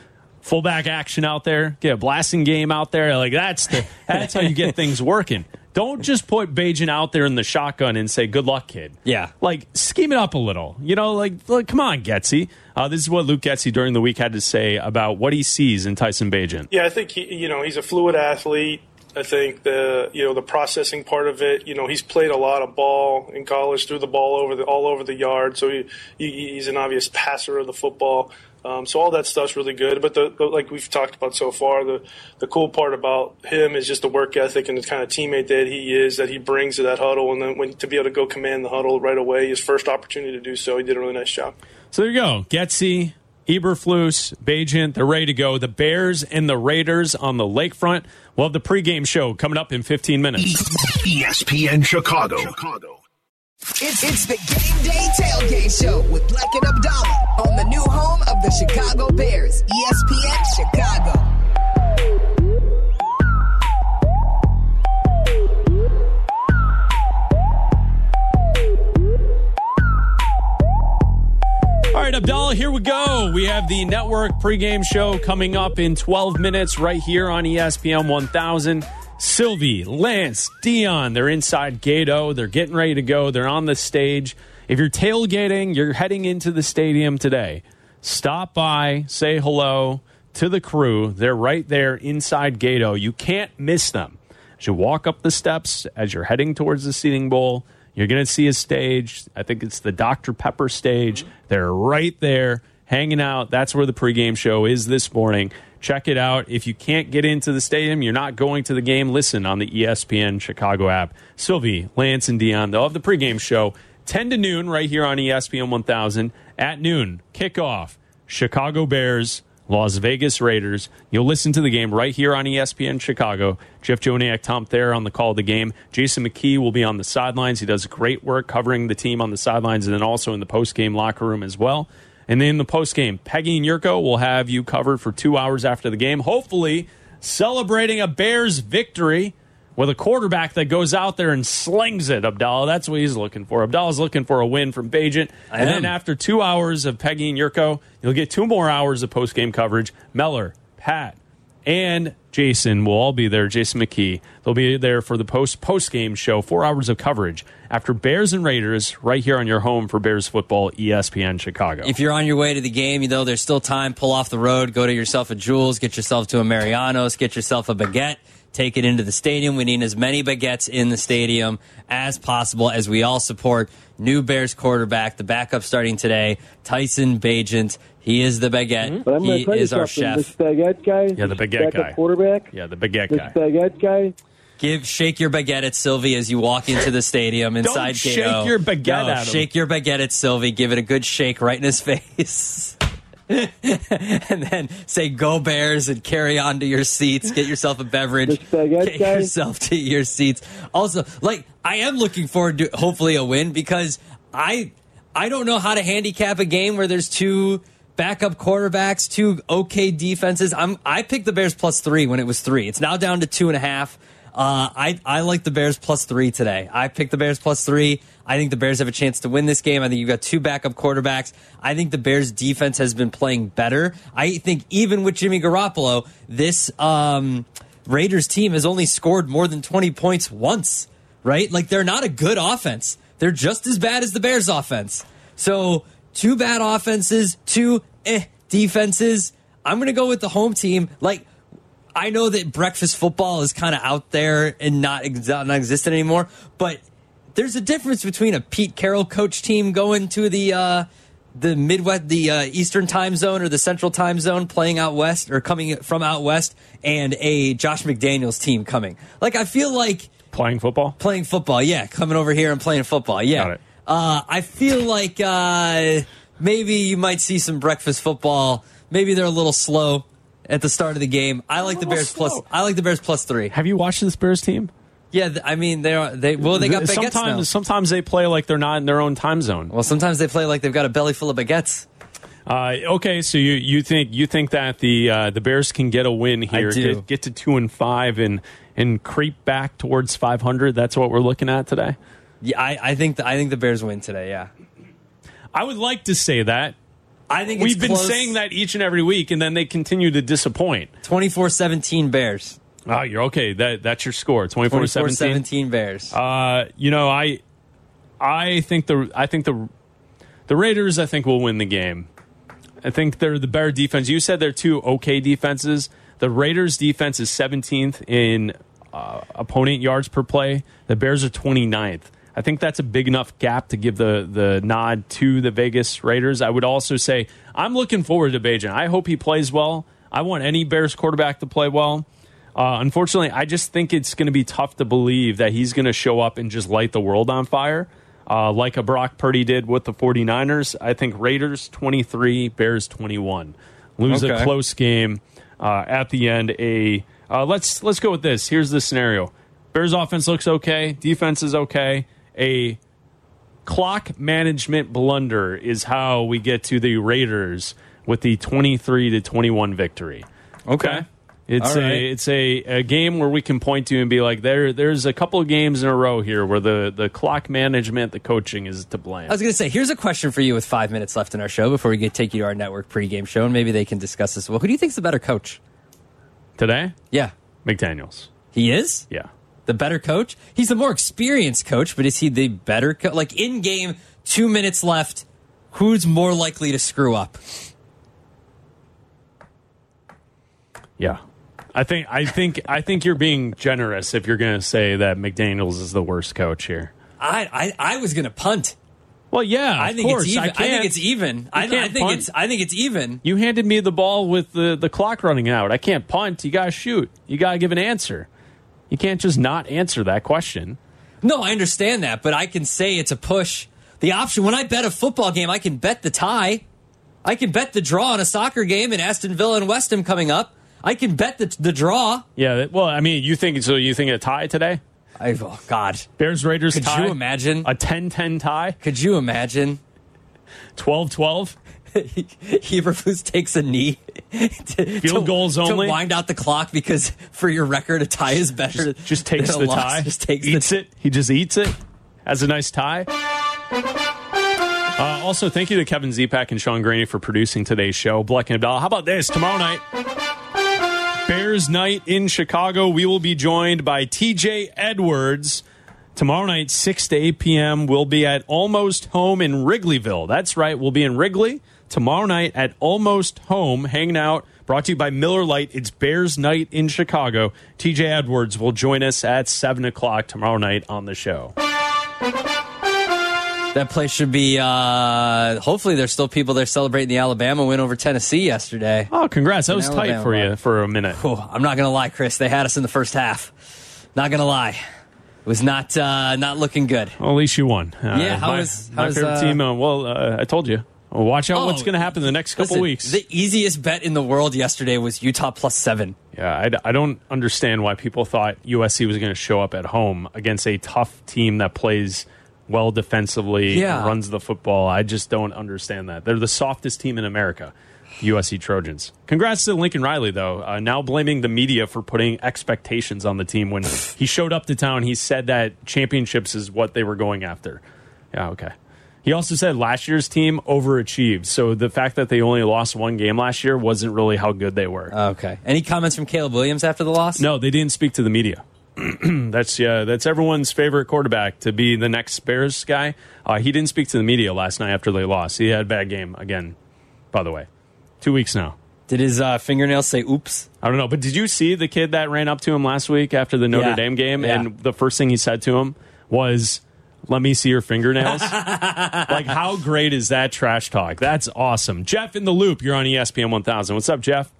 fullback action out there. Get a blasting game out there. Like that's the that's how you get things working. Don't just put Bagent out there in the shotgun and say "Good luck, kid." Yeah. Like scheme it up a little. You know, like, like come on, Getsy. Uh, this is what Luke Getsy during the week had to say about what he sees in Tyson Bagent. Yeah, I think he, you know he's a fluid athlete. I think the you know the processing part of it. You know he's played a lot of ball in college, threw the ball over the all over the yard. So he, he he's an obvious passer of the football. Um, so all that stuff's really good. But the, the like we've talked about so far, the the cool part about him is just the work ethic and the kind of teammate that he is that he brings to that huddle. And then when to be able to go command the huddle right away, his first opportunity to do so, he did a really nice job. So there you go. Getsy, Eberflus, Bagent, they're ready to go. The Bears and the Raiders on the lakefront. We'll have the pregame show coming up in 15 minutes. ESPN Chicago. Chicago. It's, it's the Game Day Tailgate Show with Bleck and Abdallah on the new home of the Chicago Bears, ESPN Chicago. All right, Abdallah, here we go. We have the network pregame show coming up in 12 minutes right here on ESPN 1000. Silvy, Lance, Dion, they're inside Gate O. They're getting ready to go. They're on the stage. If you're tailgating, you're heading into the stadium today. Stop by, say hello to the crew. They're right there inside Gate O. You can't miss them. As you walk up the steps, as you're heading towards the seating bowl, You're going to see a stage. I think it's the Dr. Pepper stage. They're right there hanging out. That's where the pregame show is this morning. Check it out. If you can't get into the stadium, you're not going to the game, listen on the ESPN Chicago app. Silvy, Lance, and Dion, they'll have the pregame show 10 to noon right here on ESPN 1000. At noon, kickoff, Chicago Bears, Las Vegas Raiders. You'll listen to the game right here on ESPN Chicago. Jeff Joniak, Tom Thayer on the call of the game. Jason McKie will be on the sidelines. He does great work covering the team on the sidelines and then also in the post-game locker room as well. And then in the post-game, Peggy and Yurko will have you covered for two hours after the game, hopefully celebrating a Bears victory with a quarterback that goes out there and slings it, Abdallah. That's what he's looking for. Abdallah's looking for a win from Bagent. And then after two hours of Peggy and Yurko, you'll get two more hours of post game coverage. Meller, Pat, and Jason will all be there. Jason McKie. They'll be there for the post post game show. Four hours of coverage after Bears and Raiders right here on your home for Bears football, ESPN Chicago. If you're on your way to the game, you know there's still time. Pull off the road, go to yourself a Jules, get yourself to a Mariano's, get yourself a baguette, take it into the stadium. We need as many baguettes in the stadium as possible as we all support new Bears quarterback, the backup starting today, Tyson Bagent. He is the baguette. But I'm going He to tell you is our chef. This baguette guy, Yeah, the baguette backup guy. quarterback, yeah, the baguette this guy. baguette guy. Give shake your baguette at Silvy as you walk into the stadium inside Don't shake KO. your baguette No, at him. Shake your baguette at Silvy. Give it a good shake right in his face. and then say go bears and carry on to your seats get yourself a beverage get guy? yourself to your seats also like i am looking forward to hopefully a win because i i don't know how to handicap a game where there's two backup quarterbacks two okay defenses i'm i picked the bears plus three when it was three it's now down to two and a half uh, I I like the Bears plus three today. I picked the Bears plus three. I think the Bears have a chance to win this game. I think you've got two backup quarterbacks. I think the Bears defense has been playing better. I think even with Jimmy Garoppolo, this um, Raiders team has only scored more than twenty points once. Right? Like they're not a good offense. They're just as bad as the Bears offense. So two bad offenses, two eh defenses. I'm gonna go with the home team. Like I know that breakfast football is kind of out there and not ex- not existent anymore, but there's a difference between a Pete Carroll coach team going to the uh, the Midwest, the uh, Eastern Time Zone or the Central Time Zone, playing out west or coming from out west, and a Josh McDaniels team coming. Like I feel like playing football, playing football, yeah, coming over here and playing football, yeah. Uh, I feel like uh, maybe you might see some breakfast football. Maybe they're a little slow at the start of the game. I like the Bears plus. I like the Bears plus three. Have you watched this Bears team? Yeah, th- I mean they are they well they got baguettes sometimes now. sometimes they play like they're not in their own time zone. Well, sometimes they play like they've got a belly full of baguettes. Uh, okay, so you, you think you think that the uh, the Bears can get a win here, do. Get, get to two and five, and and creep back towards five hundred. That's what we're looking at today. Yeah, I, I think the, I think the Bears win today. Yeah, I would like to say that. I think we've been close. saying that each and every week, and then they continue to disappoint. 24-17 Bears. Oh, you're okay. That that's your score. 24-17. 17 Bears. Uh, you know, I I think the I think the the Raiders I think will win the game. I think they're the better defense. You said they're two okay defenses. The Raiders defense is 17th in uh, opponent yards per play. The Bears are 29th. I think that's a big enough gap to give the the nod to the Vegas Raiders. I would also say I'm looking forward to Bagent. I hope he plays well. I want any Bears quarterback to play well. Uh, unfortunately, I just think it's going to be tough to believe that he's going to show up and just light the world on fire uh, like a Brock Purdy did with the 49ers. I think Raiders 23, Bears 21. Lose a close game uh, at the end. A uh, let's let's go with this. Here's the scenario: Bears offense looks okay, defense is okay. A clock management blunder is how we get to the Raiders with the 23 to 21 victory. Okay. It's All right. a it's a, a game where we can point to and be like there there's a couple of games in a row here where the, the clock management, the coaching is to blame. I was going to say, here's a question for you with five minutes left in our show before we get take you to our network pregame show, and maybe they can discuss this. Well, who do you think's the better coach? Today? Yeah. McDaniels. He is? Yeah. The better coach? He's the more experienced coach, but is he the better coach? Like in game, two minutes left, who's more likely to screw up? Yeah. I think I think I think you're being generous if you're going to say that McDaniels is the worst coach here. I I, I was gonna punt. Well, yeah, I think course. it's even. I, can't- think it's even. I, I think punt. it's. I think it's even. You handed me the ball with the, the clock running out. I can't punt. You got to shoot. You got to give an answer. You can't just not answer that question. No, I understand that, but I can say it's a push. The option when I bet a football game, I can bet the tie. I can bet the draw on a soccer game in Aston Villa and West Ham coming up. I can bet the the draw. Yeah. Well, I mean, you think so? You think a tie today? I, oh God, Bears Raiders Could tie. you imagine a 10-10 tie? Could you imagine? 12-12? Eberflus takes a knee. to, Field to- goals to only? wind out the clock because for your record, a tie is better. Just, just takes the loss. tie. Just takes eats the it. He just eats it. Has a nice tie. Uh, also, thank you to Kevin Zepak and Sean Graney for producing today's show. Bleck and Abdallah. How about this? Tomorrow night, Bears night in Chicago. We will be joined by TJ Edwards. Tomorrow night, 6 to 8 p.m., we'll be at Almost Home in Wrigleyville. That's right, we'll be in Wrigley tomorrow night at Almost Home, hanging out. Brought to you by Miller Lite. It's Bears night in Chicago. TJ Edwards will join us at 7 o'clock tomorrow night on the show. That place should be. Uh, hopefully, there's still people there celebrating the Alabama win over Tennessee yesterday. Oh, congrats. That In was tight Alabama. for you for a minute. Oh, I'm not gonna lie, Chris. They had us in the first half. Not gonna lie, it was not uh, not looking good. Well, at least you won. Uh, Yeah, how my, was- my was, favorite uh, team? Uh, well, uh, I told you. Well, watch out what's Oh, going to happen in the next couple Listen, weeks. The easiest bet in the world yesterday was Utah plus seven. yeah, I, I don't understand why people thought USC was going to show up at home against a tough team that plays well defensively, Yeah. runs the football. I just don't understand that. They're the softest team in America. USC Trojans. Congrats to Lincoln Riley, though. Uh, now blaming the media for putting expectations on the team when he showed up to town. He said that championships is what they were going after. Yeah, okay. He also said last year's team overachieved. So the fact that they only lost one game last year wasn't really how good they were. Okay. Any comments from Caleb Williams after the loss? No, they didn't speak to the media. that's yeah, that's everyone's favorite quarterback to be the next Bears guy. Uh, he didn't speak to the media last night after they lost. He had a bad game again. By the way, two weeks now. Did his uh, fingernails say "oops"? I don't know, but did you see the kid that ran up to him last week after the Notre Yeah. Dame game? Yeah. And the first thing he said to him was, "Let me see your fingernails." like, how great is that trash talk? That's awesome. Jeff in the loop. You're on ESPN 1000. What's up, Jeff?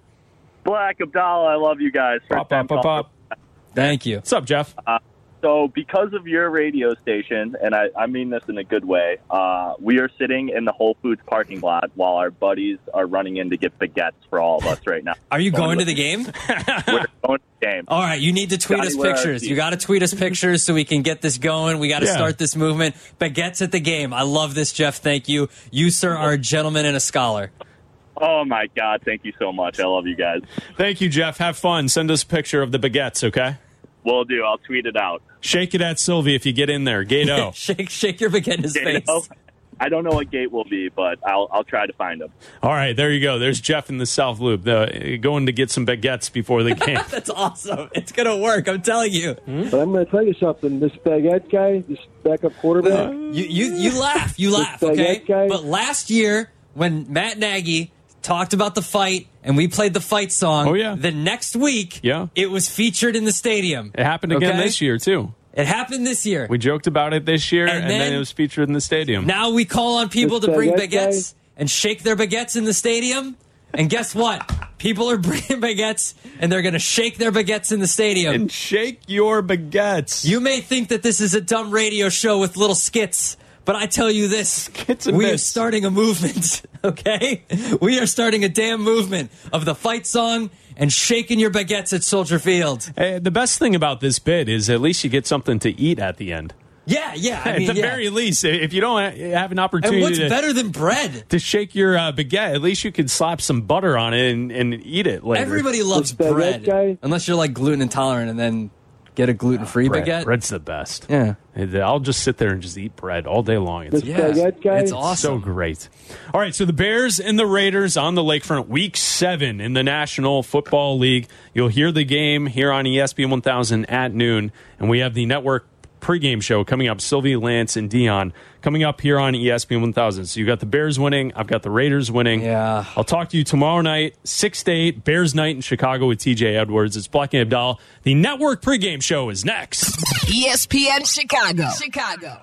Bleck Abdallah, I love you guys. Pop, time pop, pop, caller. pop. Thank you. What's up, Jeff? Uh, so, because of your radio station, and I, I mean this in a good way, uh, we are sitting in the Whole Foods parking lot while our buddies are running in to get baguettes for all of us right now. Are you going to the game? We're going to the game. All right, you need to tweet Scotty, us pictures. you? You got to tweet us pictures so we can get this going. We got to Yeah. start this movement. Baguettes at the game. I love this, Jeff. Thank you. You, sir, are a gentleman and a scholar. Oh my God! Thank you so much. I love you guys. Thank you, Jeff. Have fun. Send us a picture of the baguettes, okay? Will do. I'll tweet it out. Shake it at Silvy if you get in there. Gate O. shake, shake your baguette in his You know, I don't know what gate will be, but I'll I'll try to find them. All right, there you go. There's Jeff in the South Loop, the, going to get some baguettes before the game. That's awesome. It's gonna work. I'm telling you. Hmm? But I'm going to tell you something. This baguette guy, this backup quarterback. You you you laugh. You laugh. Okay. guy- But last year when Matt Nagy talked about the fight and we played the fight song. Oh, yeah. The next week, Yeah. it was featured in the stadium. It happened again Okay? this year, too. It happened this year. We joked about it this year, And and, then, then- it was featured in the stadium. Now we call on people This to bring baguette baguettes and shake their baguettes in the stadium. And guess what? People are bringing baguettes and they're going to shake their baguettes in the stadium. And shake your baguettes. You may think that this is a dumb radio show with little skits, but I tell you this and we are starting a movement, okay? We are starting a damn movement of the fight song and shaking your baguettes at Soldier Field. Hey, the best thing about this bid is at least you get something to eat at the end. Yeah, yeah. I at the yeah. very least, if you don't have an opportunity and what's to, better than bread? to shake your uh, baguette, at least you could slap some butter on it and, and eat it later. Everybody loves bread, guy- unless you're like gluten intolerant, and then get a gluten free Bread. baguette. Bread's the best. Yeah. And uh, I'll just sit there and just eat bread all day long. It's This baguette guy. It's so great. All right, so the Bears and the Raiders on the lakefront, week seven in the National Football League. You'll hear the game here on ESPN 1000 at noon, and we have the network pregame show coming up. Silvy, Lance, and Dion coming up here on ESPN 1000. So you got the Bears winning. I've got the Raiders winning. Yeah. I'll talk to you tomorrow night, 6 to 8, Bears night in Chicago with TJ Edwards. It's Bleck and Abdal. The network pregame show is next. ESPN Chicago. Chicago.